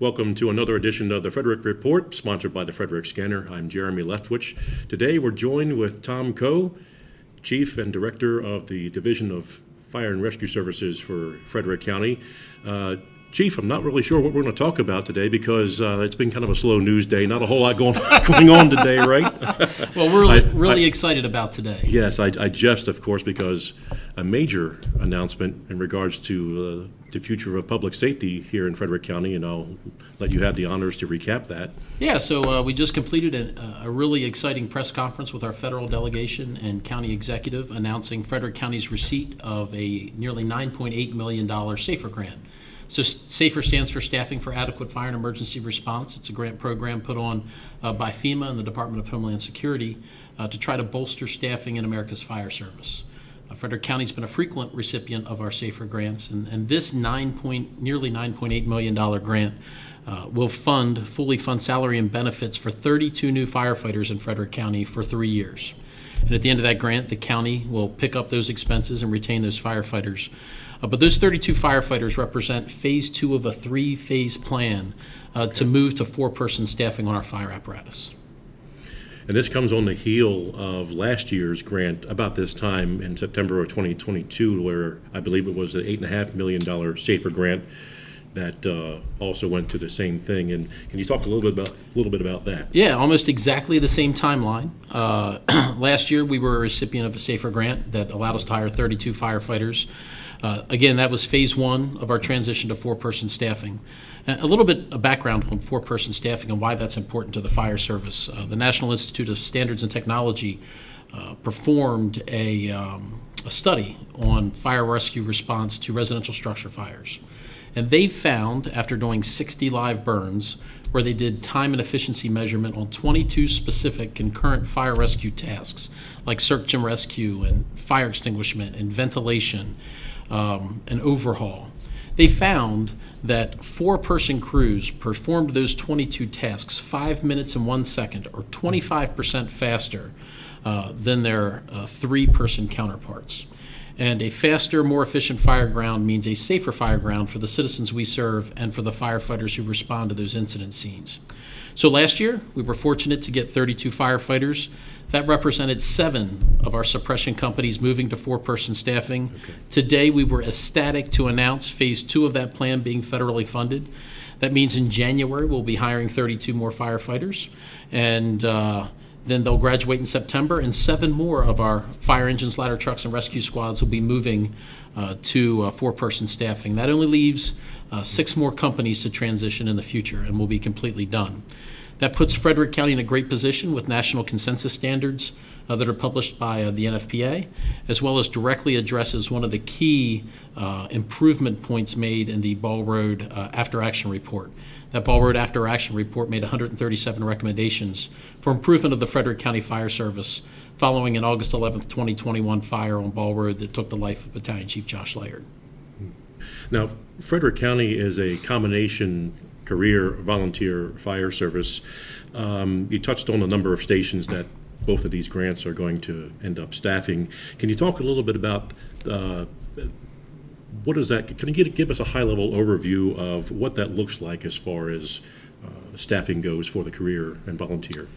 Welcome to another edition of the Frederick Report, sponsored by the Frederick Scanner. I'm Jeremy Leftwich. Today we're joined with Tom Coe, Chief and Director of the Division of Fire and Rescue Services for Frederick County. Uh, Chief, I'm not really sure what we're going to talk about today because uh, it's been kind of a slow news day. Not a whole lot going going on today, right? Well, we're really, I- really I- excited about today. Yes, I, I jest, of course, because a major announcement in regards to uh, the future of public safety here in Frederick County, and I'll let you have the honors to recap that. Yeah, so uh, we just completed a, a really exciting press conference with our federal delegation and county executive announcing Frederick County's receipt of a nearly $9.8 million SAFER grant. So SAFER stands for Staffing for Adequate Fire and Emergency Response. It's a grant program put on uh, by FEMA and the Department of Homeland Security uh, to try to bolster staffing in America's fire service. Frederick County's been a frequent recipient of our SAFER grants, and, and this nine point, nearly $9.8 million grant uh, will fund, fully fund salary and benefits for 32 new firefighters in Frederick County for three years. And at the end of that grant, the county will pick up those expenses and retain those firefighters. Uh, but those 32 firefighters represent phase two of a three phase plan uh, to move to four person staffing on our fire apparatus. And this comes on the heel of last year's grant about this time in September of 2022, where I believe it was an $8.5 million SAFER grant that uh, also went to the same thing. And can you talk a little bit about, a little bit about that? Yeah, almost exactly the same timeline. Uh, last year, we were a recipient of a SAFER grant that allowed us to hire 32 firefighters. Uh, again, that was phase one of our transition to four person staffing. A little bit of background on four person staffing and why that's important to the fire service. Uh, the National Institute of Standards and Technology uh, performed a, um, a study on fire rescue response to residential structure fires. And they found, after doing 60 live burns, where they did time and efficiency measurement on 22 specific concurrent fire rescue tasks, like search and rescue, and fire extinguishment, and ventilation, um, and overhaul, they found that four person crews performed those 22 tasks five minutes and one second, or 25% faster uh, than their uh, three person counterparts. And a faster, more efficient fire ground means a safer fire ground for the citizens we serve and for the firefighters who respond to those incident scenes. So last year, we were fortunate to get 32 firefighters. That represented seven of our suppression companies moving to four person staffing. Today, we were ecstatic to announce phase two of that plan being federally funded. That means in January, we'll be hiring 32 more firefighters. And uh, then they'll graduate in September, and seven more of our fire engines, ladder trucks, and rescue squads will be moving uh, to uh, four person staffing. That only leaves uh, six more companies to transition in the future, and we'll be completely done. That puts Frederick County in a great position with national consensus standards uh, that are published by uh, the NFPA, as well as directly addresses one of the key uh, improvement points made in the Ball Road uh, After Action Report. That Ball Road After Action Report made 137 recommendations for improvement of the Frederick County Fire Service following an August 11, 2021 fire on Ball Road that took the life of Battalion Chief Josh Laird. Now, Frederick County is a combination career volunteer fire service. Um, you touched on a number of stations that both of these grants are going to end up staffing. Can you talk a little bit about uh, what is that? Can you give, us a high level overview of what that looks like as far as uh, staffing goes for the career and volunteer?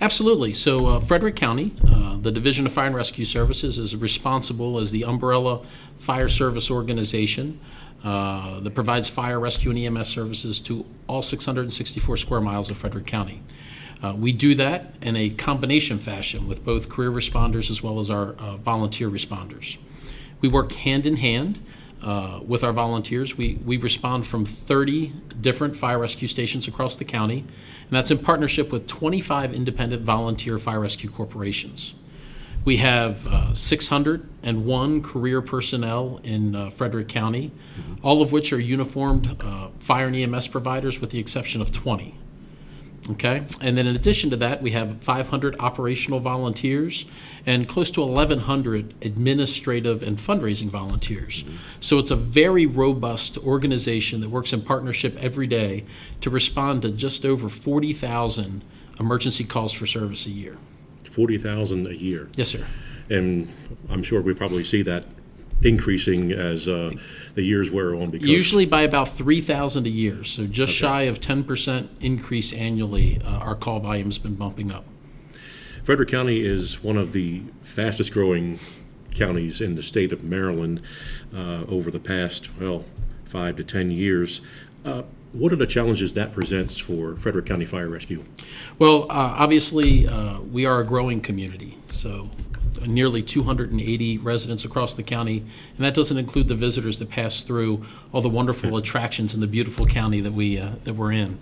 Absolutely. So, uh, Frederick County, uh, the Division of Fire and Rescue Services, is responsible as the umbrella fire service organization uh, that provides fire, rescue, and EMS services to all 664 square miles of Frederick County. Uh, we do that in a combination fashion with both career responders as well as our uh, volunteer responders. We work hand in hand uh, with our volunteers. We, we respond from 30 different fire rescue stations across the county, and that's in partnership with 25 independent volunteer fire rescue corporations. We have uh, 601 career personnel in uh, Frederick County, all of which are uniformed uh, fire and EMS providers with the exception of 20. Okay, and then in addition to that, we have 500 operational volunteers and close to 1,100 administrative and fundraising volunteers. So it's a very robust organization that works in partnership every day to respond to just over 40,000 emergency calls for service a year. 40,000 a year. Yes, sir. And I'm sure we probably see that increasing as uh, the years wear on? Because Usually by about 3,000 a year, so just shy of 10% increase annually, uh, our call volume's been bumping up. Frederick County is one of the fastest growing counties in the state of Maryland uh, over the past, well, five to 10 years. What are the challenges that presents for Frederick County Fire Rescue? Well, uh, obviously, uh, we are a growing community, so uh, nearly 280 residents across the county, and that doesn't include the visitors that pass through all the wonderful attractions in the beautiful county that we uh, that we're in.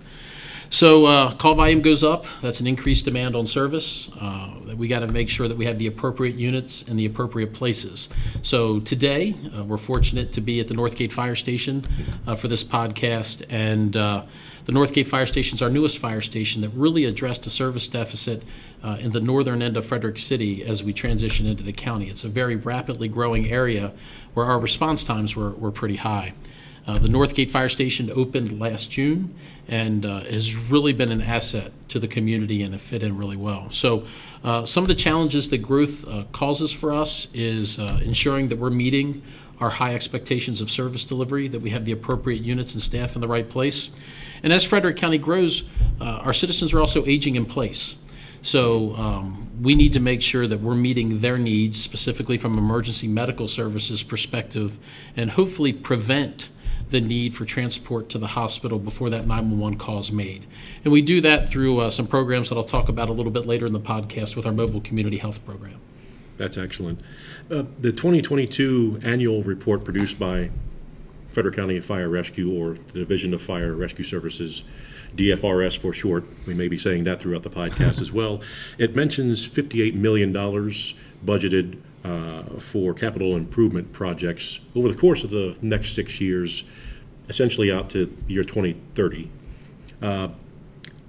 So uh, call volume goes up. That's an increased demand on service. Uh, we got to make sure that we have the appropriate units in the appropriate places. So today, uh, we're fortunate to be at the Northgate Fire Station uh, for this podcast, and uh, the Northgate Fire Station is our newest fire station that really addressed a service deficit uh, in the northern end of Frederick City as we transition into the county. It's a very rapidly growing area where our response times were, were pretty high. Uh, the Northgate Fire Station opened last June and uh, has really been an asset to the community and it fit in really well. So, uh, some of the challenges that growth uh, causes for us is uh, ensuring that we're meeting our high expectations of service delivery, that we have the appropriate units and staff in the right place. And as Frederick County grows, uh, our citizens are also aging in place. So um, we need to make sure that we're meeting their needs, specifically from emergency medical services perspective, and hopefully prevent the need for transport to the hospital before that 911 call is made. And we do that through uh, some programs that I'll talk about a little bit later in the podcast with our mobile community health program. That's excellent. Uh, The 2022 annual report produced by Frederick County Fire Rescue, or the Division of Fire Rescue Services, DFRS for short, we may be saying that throughout the podcast as well, it mentions $58 million budgeted for capital improvement projects over the course of the next six years, essentially out to year 2030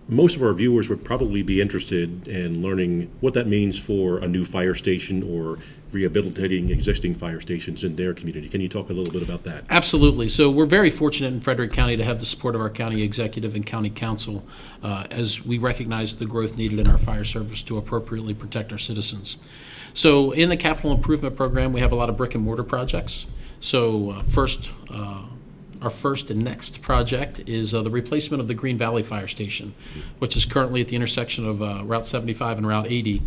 most of our viewers would probably be interested in learning what that means for a new fire station or rehabilitating existing fire stations in their community. Can you talk a little bit about that? Absolutely. So we're very fortunate in Frederick County to have the support of our county executive and county council uh, as we recognize the growth needed in our fire service to appropriately protect our citizens. So in the capital improvement program, we have a lot of brick and mortar projects. So uh, first, uh, our first and next project is uh, the replacement of the Green Valley Fire Station, which is currently at the intersection of uh, Route 75 and Route 80,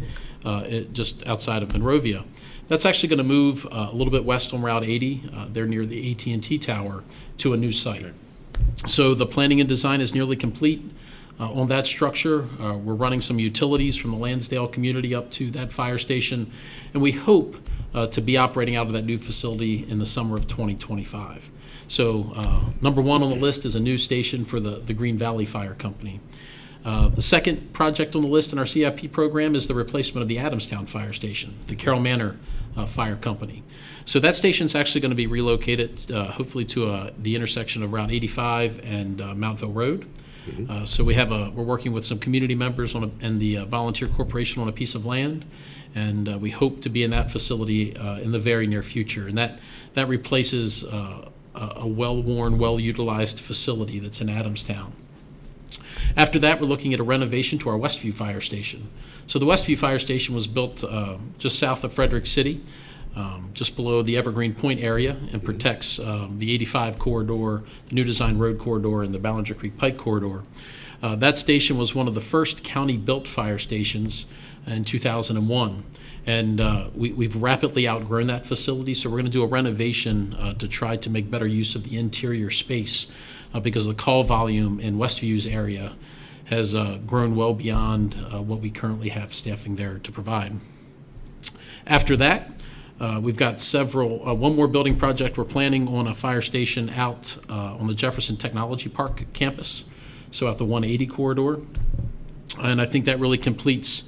uh, it- just outside of Monrovia. That's actually going to move uh, a little bit west on Route 80. Uh, they're near the AT&T tower to a new site. So the planning and design is nearly complete. Uh, On that structure, uh, we're running some utilities from the Landsdale community up to that fire station, and we hope uh, to be operating out of that new facility in the summer of 2025. So uh, number one on the list is a new station for the the Green Valley Fire Company. Uh, The second project on the list in our CIP program is the replacement of the Adamstown Fire Station, the Carroll Manor uh, Fire Company. So that station's actually going to be relocated, uh, hopefully to uh, the intersection of Route 85 and uh, Mountville Road. Uh, So we have a, we're working with some community members on, a- and the uh, Volunteer Corporation on a piece of land, and uh, we hope to be in that facility uh, in the very near future. And that, that replaces uh, a a well-worn, well-utilized facility that's in Adamstown. After that, we're looking at a renovation to our Westview Fire Station. So the Westview Fire Station was built uh, just south of Frederick City, um, just below the Evergreen Point area, and protects um, the 85 corridor, the New Design Road corridor, and the Ballenger Creek Pike corridor. Uh, That station was one of the first county-built fire stations in 2001. And uh, we- we've rapidly outgrown that facility, so we're going to do a renovation uh, to try to make better use of the interior space uh, because the call volume in Westview's area has uh, grown well beyond uh, what we currently have staffing there to provide. After that, uh, we've got several, uh, one more building project. We're planning on a fire station out uh, on the Jefferson Technology Park campus, so out the 180 corridor. And I think that really completes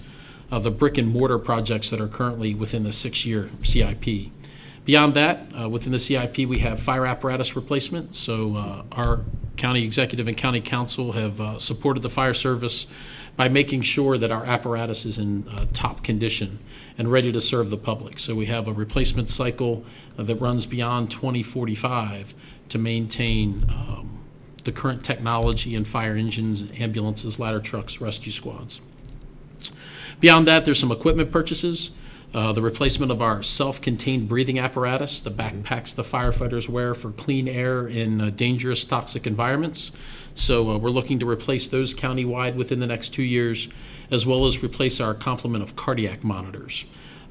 uh, the brick and mortar projects that are currently within the six-year CIP. Beyond that, uh, within the CIP, we have fire apparatus replacement. So uh, our county executive and county council have supported the fire service by making sure that our apparatus is in top condition and ready to serve the public. So we have a replacement cycle uh, that runs beyond 2045 to maintain um, the current technology in fire engines, ambulances, ladder trucks, rescue squads. Beyond that, there's some equipment purchases. Uh, the replacement of our self-contained breathing apparatus, the backpacks the firefighters wear for clean air in uh, dangerous toxic environments. So uh, we're looking to replace those countywide within the next two years, as well as replace our complement of cardiac monitors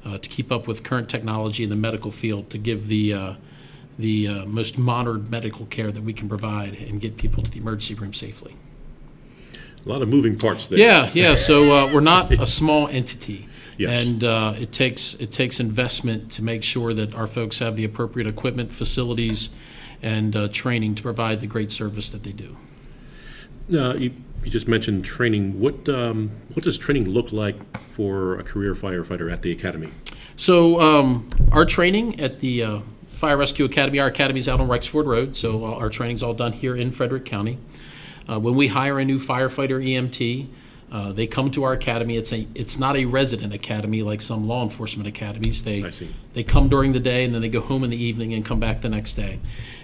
uh, to keep up with current technology in the medical field to give the uh, the uh, most modern medical care that we can provide and get people to the emergency room safely. A lot of moving parts there. Yeah, yeah. So uh, we're not a small entity, Yes. and uh, it takes it takes investment to make sure that our folks have the appropriate equipment, facilities, and uh, training to provide the great service that they do. Uh, you, you just mentioned training. What um, what does training look like for a career firefighter at the academy? So um, our training at the uh, Fire Rescue Academy, our academy is out on Reichs Ford Road, so our training's all done here in Frederick County. Uh, when we hire a new firefighter EMT, uh, they come to our academy. It's a it's not a resident academy like some law enforcement academies. They I see. they come during the day and then they go home in the evening and come back the next day.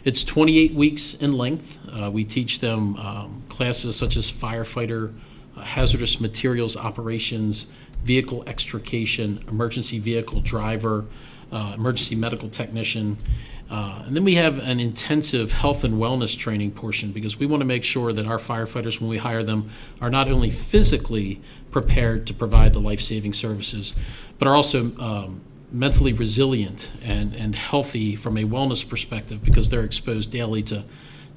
It's 28 weeks in length. Uh, we teach them um, classes such as firefighter, uh, hazardous materials operations, vehicle extrication, emergency vehicle driver, uh, emergency medical technician. Uh, and then we have an intensive health and wellness training portion because we want to make sure that our firefighters, when we hire them, are not only physically prepared to provide the life saving services, but are also um, mentally resilient and, and healthy from a wellness perspective because they're exposed daily to,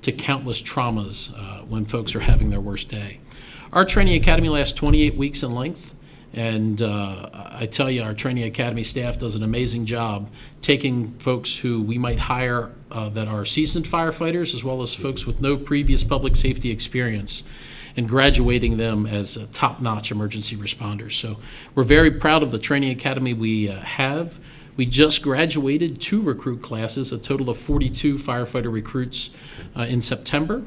to countless traumas uh, when folks are having their worst day. Our training academy lasts 28 weeks in length. And uh, I tell you, our training academy staff does an amazing job taking folks who we might hire uh, that are seasoned firefighters, as well as folks with no previous public safety experience, and graduating them as uh, top notch emergency responders. So we're very proud of the training academy we uh, have. We just graduated two recruit classes, a total of 42 firefighter recruits uh, in September.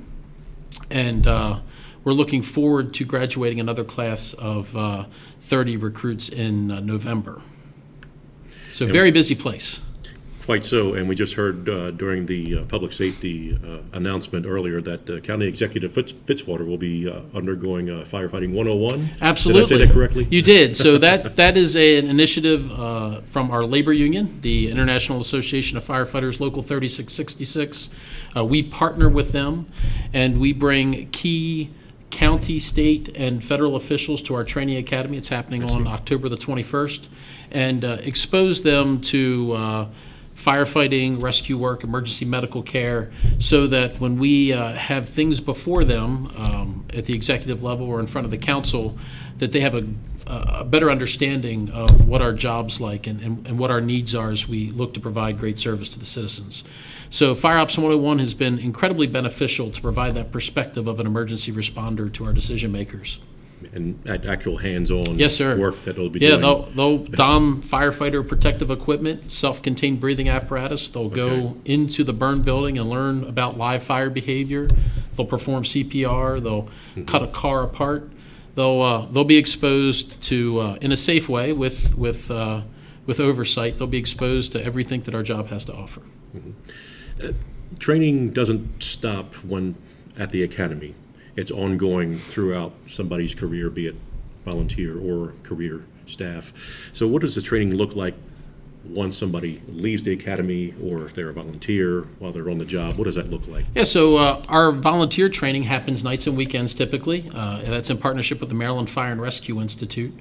And uh, we're looking forward to graduating another class of uh, 30 recruits in uh, November. So, very busy place. Quite so, and we just heard uh, during the uh, public safety uh, announcement earlier that uh, County Executive Fitz- Fitzwater will be uh, undergoing uh, firefighting 101. Absolutely. Did I say that correctly? You did. So that that is a- an initiative uh, from our labor union, the International Association of Firefighters, Local 3666. Uh, we partner with them, and we bring key county, state, and federal officials to our training academy. It's happening on October the 21st, and uh, expose them to. Uh, firefighting, rescue work, emergency medical care, so that when we uh, have things before them um, at the executive level or in front of the council, that they have a, a better understanding of what our job's like and, and, and what our needs are as we look to provide great service to the citizens. So Fire Ops 101 has been incredibly beneficial to provide that perspective of an emergency responder to our decision makers. And at actual hands-on Yes, sir. work that they'll be Yeah, doing. they'll, they'll don firefighter protective equipment, self-contained breathing apparatus. They'll go Okay. into the burn building and learn about live fire behavior. They'll perform CPR. They'll Mm-hmm. cut a car apart. They'll uh, they'll be exposed to uh, in a safe way with with uh, with oversight. They'll be exposed to everything that our job has to offer. Training doesn't stop when, at the academy. It's ongoing throughout somebody's career, be it volunteer or career staff. So what does the training look like once somebody leaves the academy, or if they're a volunteer while they're on the job? What does that look like? Yeah, so uh, our volunteer training happens nights and weekends typically. Uh, and that's in partnership with the Maryland Fire and Rescue Institute.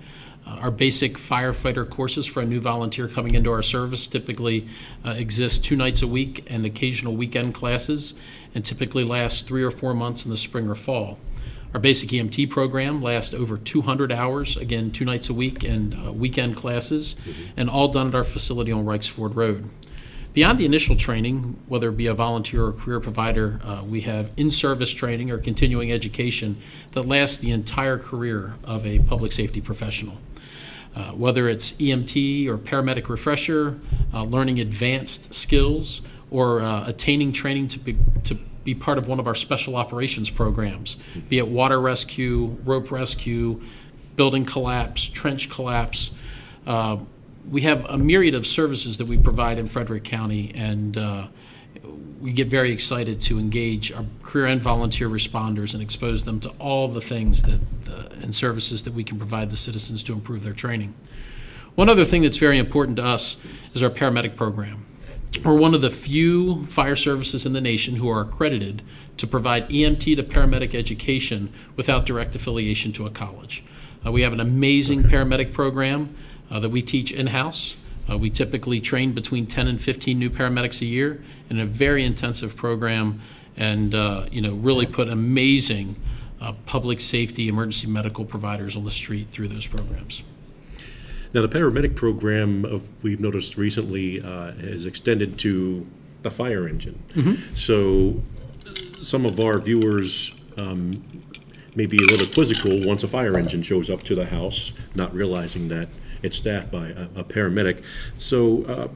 Our basic firefighter courses for a new volunteer coming into our service typically uh, exist two nights a week and occasional weekend classes, and typically last three or four months in the spring or fall. Our basic EMT program lasts over 200 hours, again, two nights a week and uh, weekend classes, and all done at our facility on Reichs Ford Road. Beyond the initial training, whether it be a volunteer or career provider, uh, we have in service training or continuing education that lasts the entire career of a public safety professional. Uh, whether it's EMT or paramedic refresher, uh, learning advanced skills, or uh, attaining training to be, to be part of one of our special operations programs, be it water rescue, rope rescue, building collapse, trench collapse. We have a myriad of services that we provide in Frederick County, and uh, we get very excited to engage our career and volunteer responders and expose them to all the things that the, and services that we can provide the citizens to improve their training. One other thing that's very important to us is our paramedic program. We're one of the few fire services in the nation who are accredited to provide EMT to paramedic education without direct affiliation to a college. Uh, we have an amazing paramedic program that we teach in house. Uh, we typically train between 10 and 15 new paramedics a year in a very intensive program and uh, you know really put amazing uh, public safety emergency medical providers on the street through those programs. Now, the paramedic program, uh, we've noticed recently, uh, has extended to the fire engine. So some of our viewers um, may be a little quizzical once a fire engine shows up to the house, not realizing that it's staffed by a a paramedic. So uh,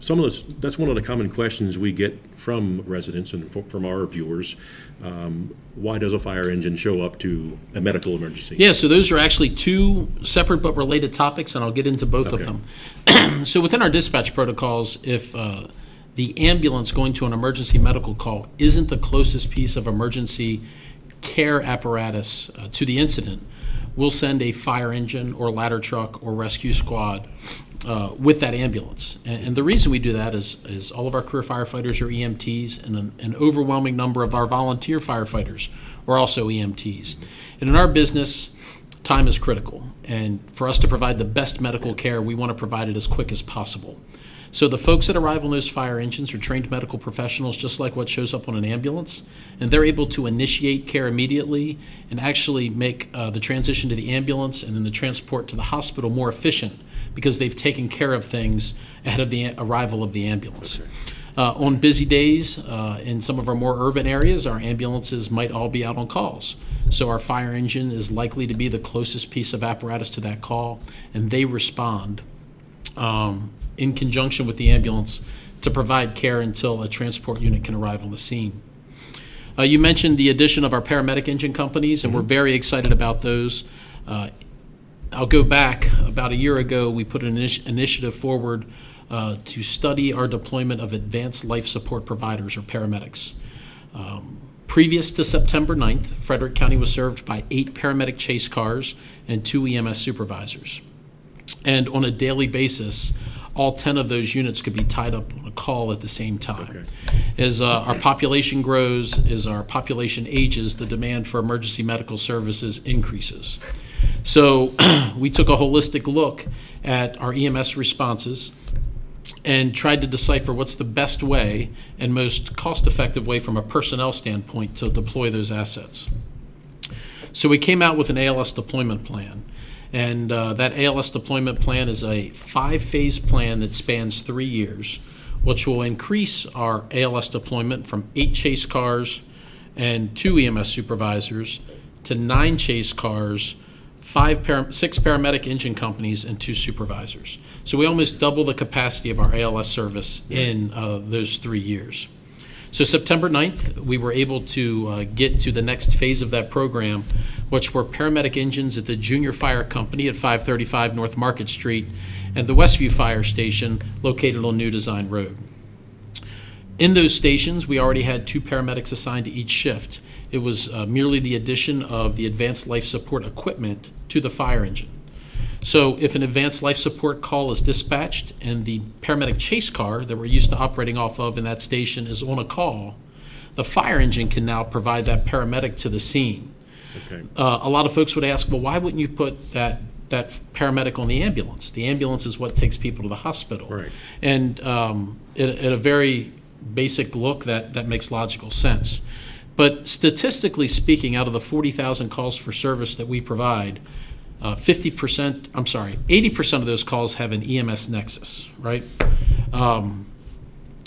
some of this, that's one of the common questions we get from residents and fro- from our viewers. Um, Why does a fire engine show up to a medical emergency? Yeah, so those are actually two separate but related topics, and I'll get into both of Okay. them. so within our dispatch protocols, if uh, the ambulance going to an emergency medical call isn't the closest piece of emergency care apparatus uh, to the incident, we'll send a fire engine or ladder truck or rescue squad uh, with that ambulance. And, and the reason we do that is, is all of our career firefighters are EMTs, and an, an overwhelming number of our volunteer firefighters are also EMTs. And in our business, time is critical. And for us to provide the best medical care, we want to provide it as quick as possible. So the folks that arrive on those fire engines are trained medical professionals, just like what shows up on an ambulance, and they're able to initiate care immediately and actually make uh, the transition to the ambulance and then the transport to the hospital more efficient because they've taken care of things ahead of the arrival of the ambulance. Uh, on busy days uh, in some of our more urban areas, our ambulances might all be out on calls. So our fire engine is likely to be the closest piece of apparatus to that call, and they respond um, in conjunction with the ambulance to provide care until a transport unit can arrive on the scene. Uh, you mentioned the addition of our paramedic engine companies, and we're very excited about those. Uh, I'll go back about a year ago. We put an initi- initiative forward uh, to study our deployment of advanced life support providers or paramedics. Um, previous to September 9th, Frederick County was served by eight paramedic chase cars and two EMS supervisors. And on a daily basis, all 10 of those units could be tied up on a call at the same time. As uh, our population grows, as our population ages, the demand for emergency medical services increases. So we took a holistic look at our EMS responses and tried to decipher what's the best way and most cost-effective way from a personnel standpoint to deploy those assets. So we came out with an ALS deployment plan. And uh, that ALS deployment plan is a five phase plan that spans three years, which will increase our ALS deployment from eight chase cars and two EMS supervisors to nine chase cars, five para- six paramedic engine companies, and two supervisors. So we almost double the capacity of our ALS service in uh, those three years. So September 9th, we were able to uh, get to the next phase of that program, which were paramedic engines at the Junior Fire Company at 535 North Market Street and the Westview Fire Station located on New Design Road. In those stations, we already had two paramedics assigned to each shift. It was uh, merely the addition of the advanced life support equipment to the fire engine. So if an advanced life support call is dispatched and the paramedic chase car that we're used to operating off of in that station is on a call, the fire engine can now provide that paramedic to the scene. Okay. Uh, a lot of folks would ask, well, why wouldn't you put that that paramedic on the ambulance? The ambulance is what takes people to the hospital. Right. And um, at, at a very basic look, that that makes logical sense. But statistically speaking, out of the 40,000 calls for service that we provide, uh, 50%, I'm sorry, 80% of those calls have an EMS nexus, right? Um,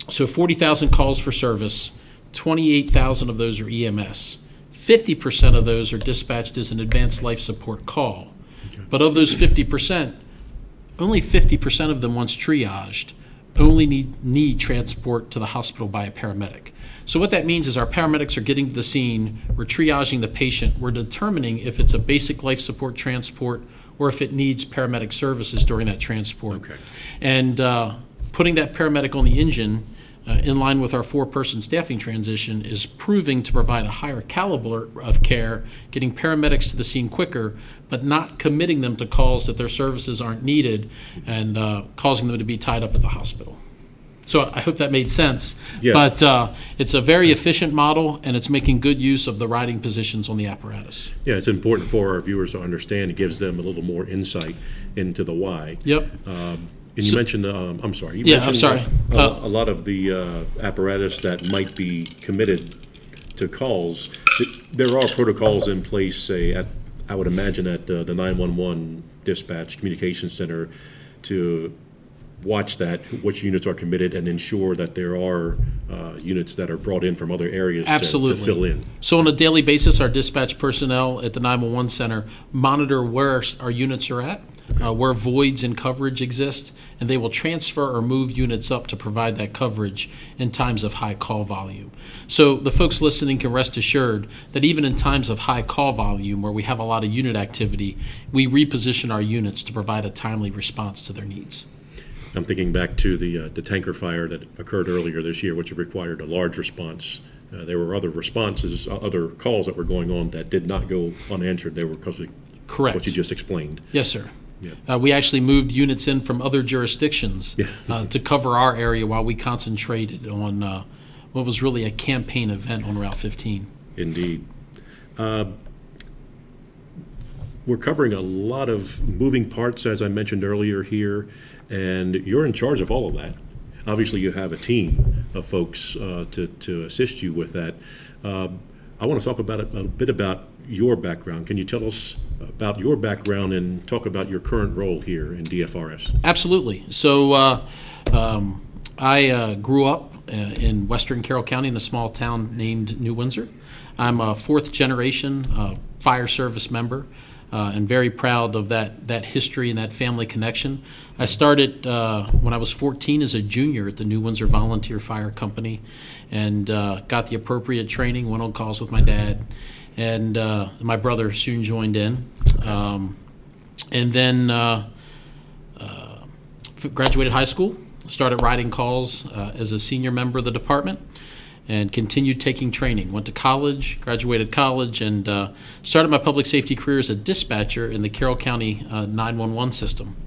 so 40,000 calls for service, 28,000 of those are EMS. 50% of those are dispatched as an advanced life support call. But of those 50%, only 50% of them, once triaged, only need, need transport to the hospital by a paramedic. So what that means is our paramedics are getting to the scene, we're triaging the patient, we're determining if it's a basic life support transport or if it needs paramedic services during that transport. Okay. And uh, putting that paramedic on the engine uh, in line with our four-person staffing transition, is proving to provide a higher caliber of care, getting paramedics to the scene quicker, but not committing them to calls that their services aren't needed and uh, causing them to be tied up at the hospital. So I hope that made sense. Yes. But uh, it's a very efficient model, and it's making good use of the riding positions on the apparatus. Yeah, it's important for our viewers to understand. It gives them a little more insight into the why. Yep. Um, And you So- mentioned, um, I'm sorry. you Yeah, I'm sorry. A Uh, a lot of the uh, apparatus that might be committed to calls. There are protocols in place, say, at, I would imagine at uh, the 911 dispatch communication center to watch that, which units are committed and ensure that there are uh, units that are brought in from other areas to- Absolutely. to fill in. So on a daily basis, our dispatch personnel at the 911 center monitor where our- units are at, uh, where voids in coverage exist, and they will transfer or move units up to provide that coverage in times of high call volume. So the folks listening can rest assured that even in times of high call volume, where we have a lot of unit activity, we reposition our units to provide a timely response to their needs. I'm thinking back to the, uh, the tanker fire that occurred earlier this year, which required a large response. Uh, There were other responses, o- other calls that were going on that did not go unanswered. They were because of Correct. what you just explained. Yes, sir. Yeah. Uh, we actually moved units in from other jurisdictions Yeah. uh, to cover our area while we concentrated on uh, what was really a campaign event on Route 15. Indeed. Uh, We're covering a lot of moving parts, as I mentioned earlier here, and you're in charge of all of that. Obviously, you have a team of folks uh, to, to assist you with that. Uh, I want to talk about it, a bit about your background. Can you tell us about your background and talk about your current role here in DFRS? Absolutely. So uh, um, I uh, grew up uh, in Western Carroll County in a small town named New Windsor. I'm a fourth generation uh, fire service member. Uh, and very proud of that that history and that family connection. I started uh, when I was 14 as a junior at the New Windsor Volunteer Fire Company, and uh, got the appropriate training. Went on calls with my dad, and uh, my brother soon joined in. Um, and then uh, f- graduated high school, started writing calls uh, as a senior member of the department, and continued taking training. Went to college, graduated college, and uh, started my public safety career as a dispatcher in the Carroll County uh, 911 system.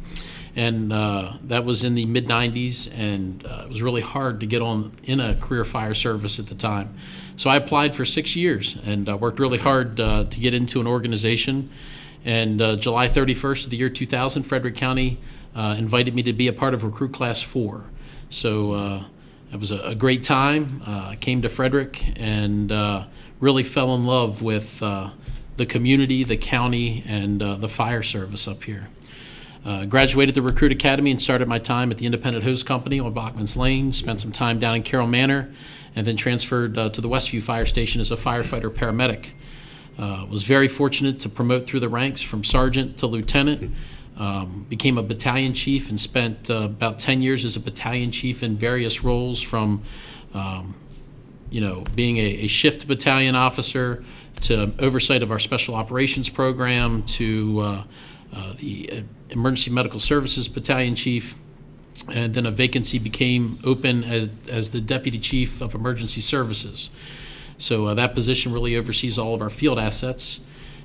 And uh, that was in the mid 90s, and uh, it was really hard to get on in a career fire service at the time. So I applied for six years and uh, worked really hard uh, to get into an organization. And July 31st of the year 2000, Frederick County invited me to be a part of Recruit Class 4. So it was a, a great time. Uh, came to Frederick and uh, really fell in love with uh, the community, the county, and the fire service up here. Uh, graduated the Recruit Academy and started my time at the Independent Hose Company on Baughman's Lane. Spent some time down in Carroll Manor, and then transferred uh, to the Westview Fire Station as a firefighter paramedic. Uh, was very fortunate to promote through the ranks from sergeant to lieutenant. Um, became a battalion chief and spent uh, about 10 years as a battalion chief in various roles from um, you know, being a, a shift battalion officer to oversight of our special operations program to uh, uh, the emergency medical services battalion chief. And then a vacancy became open as, as the deputy chief of emergency services. So uh, that position really oversees all of our field assets.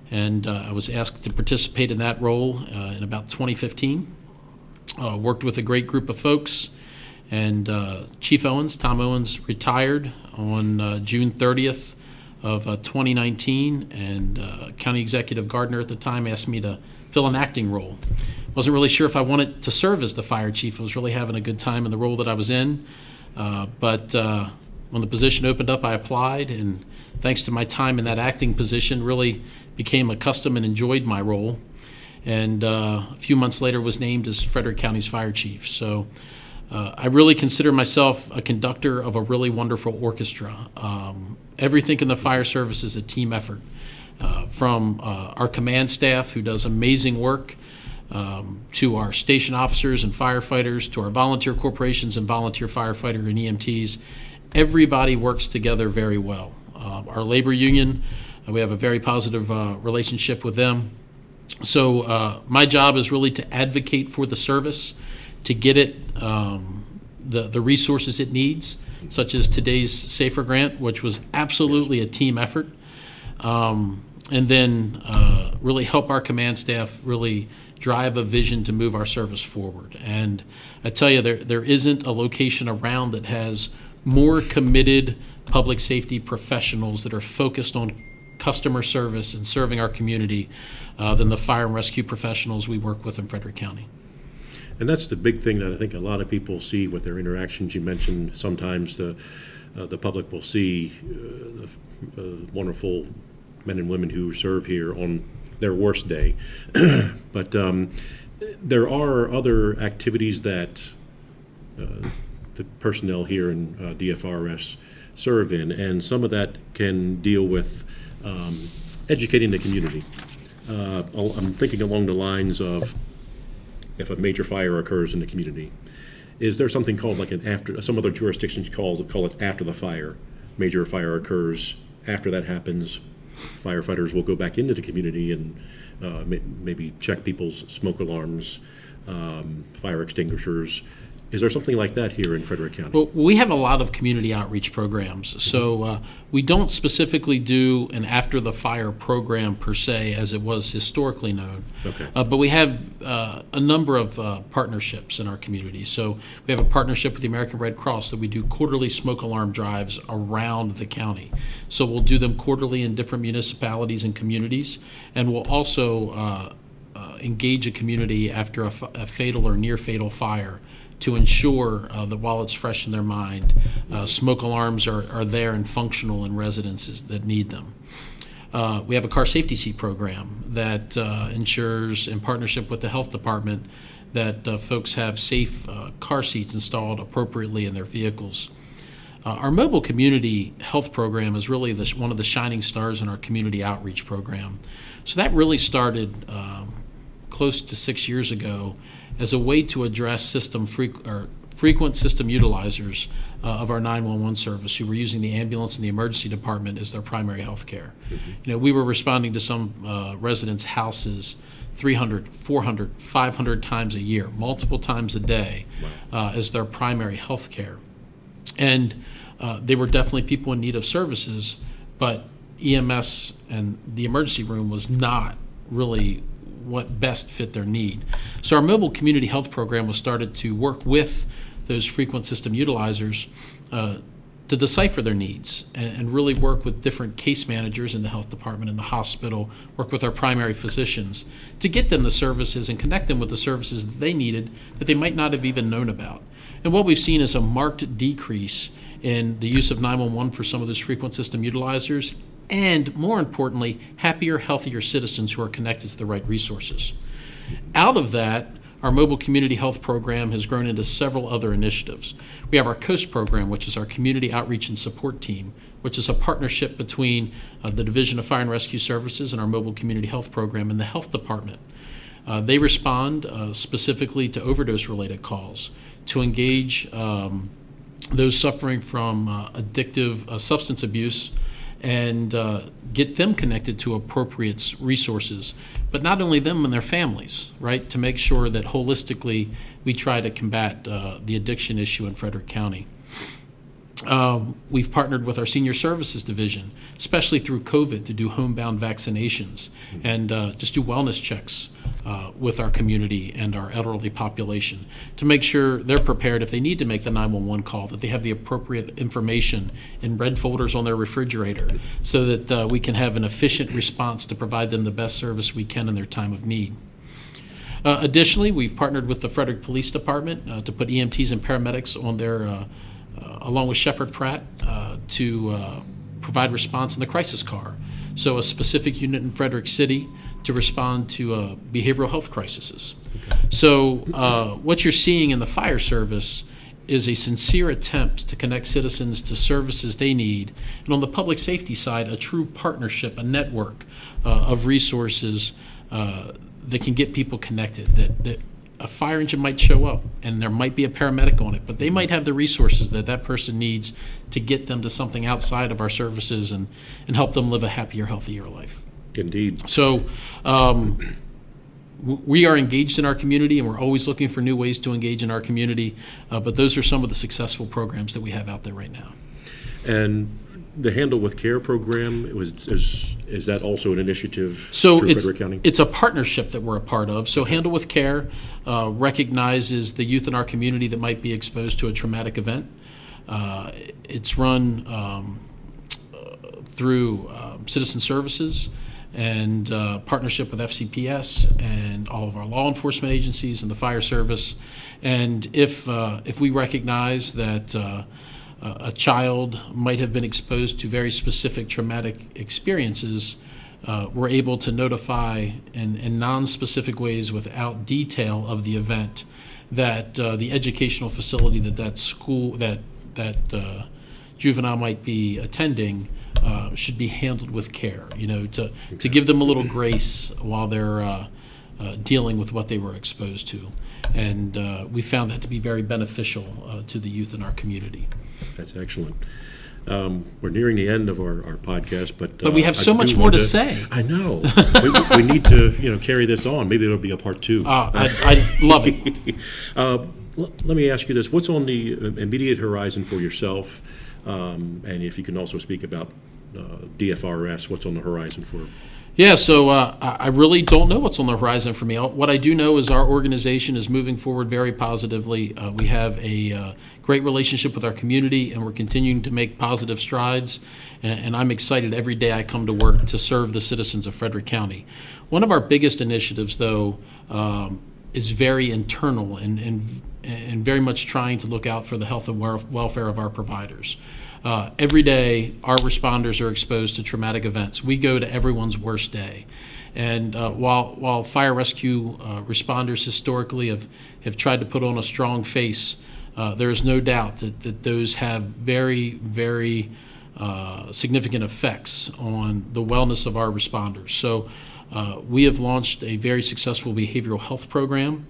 And uh, I was asked to participate in that role uh, in about 2015. Uh, worked with a great group of folks. And Chief Owens, Tom Owens, retired on June 30th of uh, 2019, and County Executive Gardner at the time asked me to fill an acting role. Wasn't really sure if I wanted to serve as the fire chief. I was really having a good time in the role that I was in, uh, but uh, when the position opened up, I applied, and thanks to my time in that acting position, really became accustomed and enjoyed my role. And uh, a few months later, was named as Frederick County's fire chief. So. Uh, I really consider myself a conductor of a really wonderful orchestra. Um, everything in the fire service is a team effort. Uh, from uh, our command staff, who does amazing work, um, to our station officers and firefighters, to our volunteer corporations and volunteer firefighter and EMTs, everybody works together very well. Uh, our labor union, we have a very positive uh, relationship with them. So uh, my job is really to advocate for the service, to get it um, the the resources it needs, such as today's Safer Grant, which was absolutely a team effort. Um, and then uh, really help our command staff really drive a vision to move our service forward. And I tell you, there, there isn't a location around that has more committed public safety professionals that are focused on customer service and serving our community uh, than the fire and rescue professionals we work with in Frederick County. And that's the big thing that I think a lot of people see with their interactions. You mentioned sometimes the, uh, the public will see uh, the uh, wonderful men and women who serve here on their worst day. but um, there are other activities that uh, the personnel here in uh, DFRS serve in, and some of that can deal with um, educating the community. Uh, I'm thinking along the lines of if a major fire occurs in the community, is there something called like an after, some other jurisdictions call, call it after the fire? Major fire occurs, after that happens, firefighters will go back into the community and uh, may- maybe check people's smoke alarms, um, fire extinguishers. Is there something like that here in Frederick County? Well, we have a lot of community outreach programs. So uh, we don't specifically do an after the fire program per se, as it was historically known. Okay. Uh, but we have uh, a number of uh, partnerships in our community. So we have a partnership with the American Red Cross that we do quarterly smoke alarm drives around the county. So we'll do them quarterly in different municipalities and communities, and we'll also uh, uh, engage a community after a, fa- a fatal or near fatal fire to ensure uh, that while it's fresh in their mind, uh, smoke alarms are, are there and functional in residences that need them. Uh, we have a car safety seat program that uh, ensures, in partnership with the health department, that uh, folks have safe uh, car seats installed appropriately in their vehicles. Our mobile community health program is really the, one of the shining stars in our community outreach program. So that really started um, close to six years ago as a way to address system freq- or frequent system utilizers uh, of our 911 service who were using the ambulance and the emergency department as their primary health care. You know, we were responding to some uh, residents' houses 300, 400, 500 times a year, multiple times a day, uh, as their primary health care. And uh, they were definitely people in need of services, but EMS and the emergency room was not really what best fit their need. So our mobile community health program was started to work with those frequent system utilizers uh, to decipher their needs and, and really work with different case managers in the health department and the hospital, work with our primary physicians to get them the services and connect them with the services that they needed that they might not have even known about. And what we've seen is a marked decrease in the use of 911 for some of those frequent system utilizers, and more importantly, happier, healthier citizens who are connected to the right resources. Out of that, our mobile community health program has grown into several other initiatives. We have our COAST program, which is our community outreach and support team, which is a partnership between uh, the Division of Fire and Rescue Services and our mobile community health program and the health department. Uh, they respond uh, specifically to overdose related calls to engage um, those suffering from uh, addictive uh, substance abuse and uh, get them connected to appropriate resources. But not only them and their families, right? To make sure that holistically we try to combat uh, the addiction issue in Frederick County. Um, we've partnered with our senior services division, especially through COVID, to do homebound vaccinations and uh, just do wellness checks uh, with our community and our elderly population to make sure they're prepared if they need to make the 911 call, that they have the appropriate information in red folders on their refrigerator so that uh, we can have an efficient response to provide them the best service we can in their time of need. Uh, additionally, we've partnered with the Frederick Police Department uh, to put EMTs and paramedics on their, uh, along with Sheppard Pratt, uh, to uh, provide response in the crisis car. So, a specific unit in Frederick City to respond to uh, behavioral health crises. So, uh, what you're seeing in the fire service is a sincere attempt to connect citizens to services they need, and on the public safety side, a true partnership, a network uh, of resources uh, that can get people connected. That, that a fire engine might show up, and there might be a paramedic on it, but they might have the resources that that person needs to get them to something outside of our services and, and help them live a happier, healthier life. Indeed. So, um, we are engaged in our community, and we're always looking for new ways to engage in our community. Uh, but those are some of the successful programs that we have out there right now. And the Handle with Care program, was, is, is that also an initiative So through it's, Frederick County? it's a partnership that we're a part of. So Handle with Care uh, recognizes the youth in our community that might be exposed to a traumatic event. Uh, It's run um, uh, through um, Citizen Services and uh, partnership with FCPS and all of our law enforcement agencies and the fire service. And if, uh, if we recognize that uh, a child might have been exposed to very specific traumatic experiences, uh, we're able to notify in, in non-specific ways without detail of the event that uh, the educational facility that that school that that uh, juvenile might be attending uh, should be handled with care. You know, to to give them a little grace while they're uh, uh, dealing with what they were exposed to, and uh, we found that to be very beneficial uh, to the youth in our community. That's excellent. Um, We're nearing the end of our, our podcast, but. But we uh, have so much more want to say. I know. We- We need to, you know, carry this on. Maybe there'll be a part two. Uh, I, I love it. Uh, l- Let me ask you this, what's on the uh, immediate horizon for yourself? Um, And if you can also speak about uh, DFRS, what's on the horizon for? Yeah, so uh, I really don't know what's on the horizon for me. What I do know is our organization is moving forward very positively. Uh, we have a uh, great relationship with our community, and we're continuing to make positive strides. And, and I'm excited every day I come to work to serve the citizens of Frederick County. One of our biggest initiatives, though, um, is very internal and, and and very much trying to look out for the health and welfare of our providers. Uh, every day, our responders are exposed to traumatic events. We go to everyone's worst day. And uh, while, while fire rescue uh, responders historically have, have tried to put on a strong face, uh, there is no doubt that, that those have very, very uh, significant effects on the wellness of our responders. So uh, we have launched a very successful behavioral health program.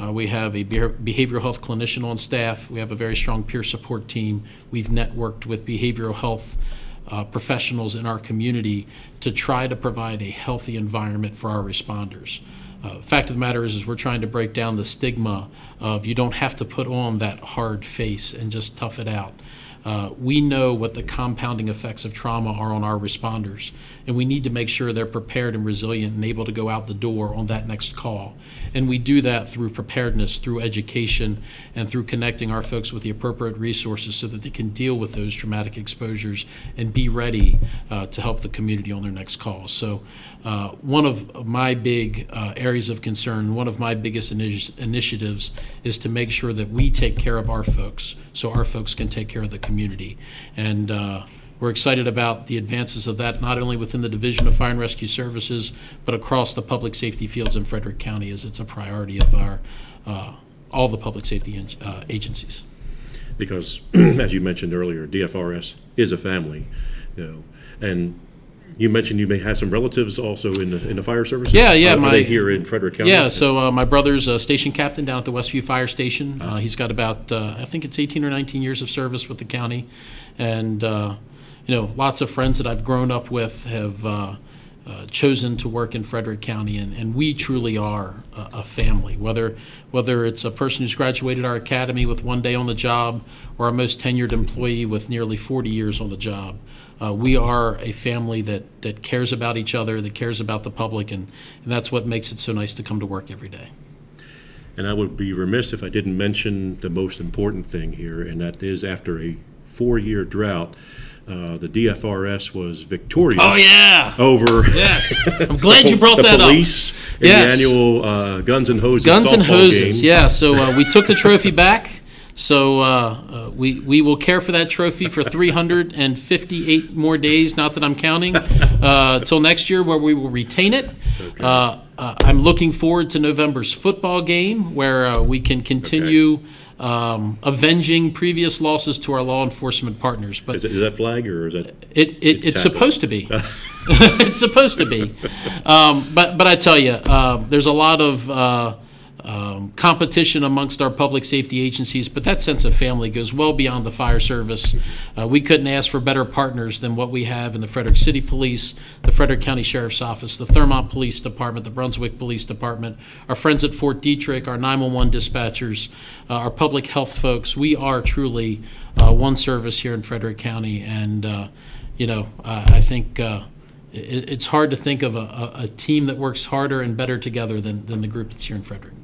Uh, we have a behavioral health clinician on staff. We have a very strong peer support team. We've networked with behavioral health uh, professionals in our community to try to provide a healthy environment for our responders. Uh, the fact of the matter is, is we're trying to break down the stigma of you don't have to put on that hard face and just tough it out. Uh, we know what the compounding effects of trauma are on our responders, and we need to make sure they're prepared and resilient and able to go out the door on that next call. And we do that through preparedness, through education, and through connecting our folks with the appropriate resources so that they can deal with those traumatic exposures and be ready uh, to help the community on their next call. So, uh, one of my big uh, areas of concern, one of my biggest initi- initiatives is to make sure that we take care of our folks so our folks can take care of the community. And uh, we're excited about the advances of that, not only within the Division of Fire and Rescue Services, but across the public safety fields in Frederick County, as it's a priority of our, uh, all the public safety in- uh, agencies. Because, as you mentioned earlier, DFRS is a family, you know, and you mentioned you may have some relatives also in the, in the fire service. Yeah, yeah, Are- my- they here in Frederick County? Yeah, so uh, my brother's a station captain down at the Westview Fire Station. Uh, he's got about, uh, I think it's 18 or 19 years of service with the county. And, uh, you know, lots of friends that I've grown up with have uh, uh, chosen to work in Frederick County, and, and we truly are a, a family. Whether, whether it's a person who's graduated our academy with one day on the job or our most tenured employee with nearly 40 years on the job. Uh, we are a family that, that cares about each other, that cares about the public, and, and that's what makes it so nice to come to work every day. And I would be remiss if I didn't mention the most important thing here, and that is after a four-year drought, uh, the DFRS was victorious. Oh, yeah! Over. Yes. I'm glad you brought the that up. police Yes. the annual uh, Guns and Hoses Guns and hoses, game. yeah. So uh, we took the trophy back. So uh, uh, we we will care for that trophy for 358 more days. Not that I'm counting. Uh, till next year, where we will retain it. Uh, uh, I'm looking forward to November's football game, where uh, we can continue um, avenging previous losses to our law enforcement partners. But Is, it, is that flag or is that? It, it it's, It's supposed to be. it's supposed to be. Um, but but I tell you, there's a lot of uh, um, competition amongst our public safety agencies, but that sense of family goes well beyond the fire service. Uh, we couldn't ask for better partners than what we have in the Frederick City Police, the Frederick County Sheriff's Office, the Thurmont Police Department, the Brunswick Police Department, our friends at Fort Detrick, our 911 dispatchers, uh, our public health folks. We are truly uh, one service here in Frederick County, and uh, you know, I think. Uh, it's hard to think of a, a, a team that works harder and better together than, than the group that's here in Frederick.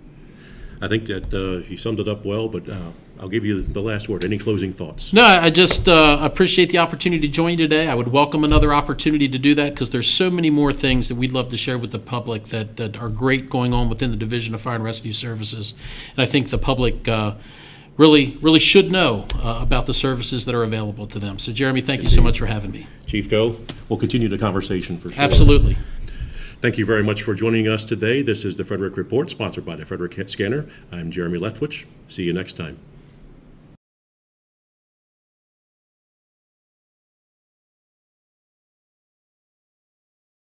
I think that uh, you summed it up well, but uh, I'll give you the last word. Any closing thoughts? No, I just uh, appreciate the opportunity to join you today. I would welcome another opportunity to do that because there's so many more things that we'd love to share with the public that, that are great going on within the Division of Fire and Rescue Services. And I think the public uh, really, really should know uh, about the services that are available to them. So, Jeremy, thank you so much for having me. Chief Coe, we'll continue the conversation for sure. Absolutely. Thank you very much for joining us today. This is the Frederick Report, sponsored by the Frederick Scanner. I'm Jeremy Leftwich. See you next time.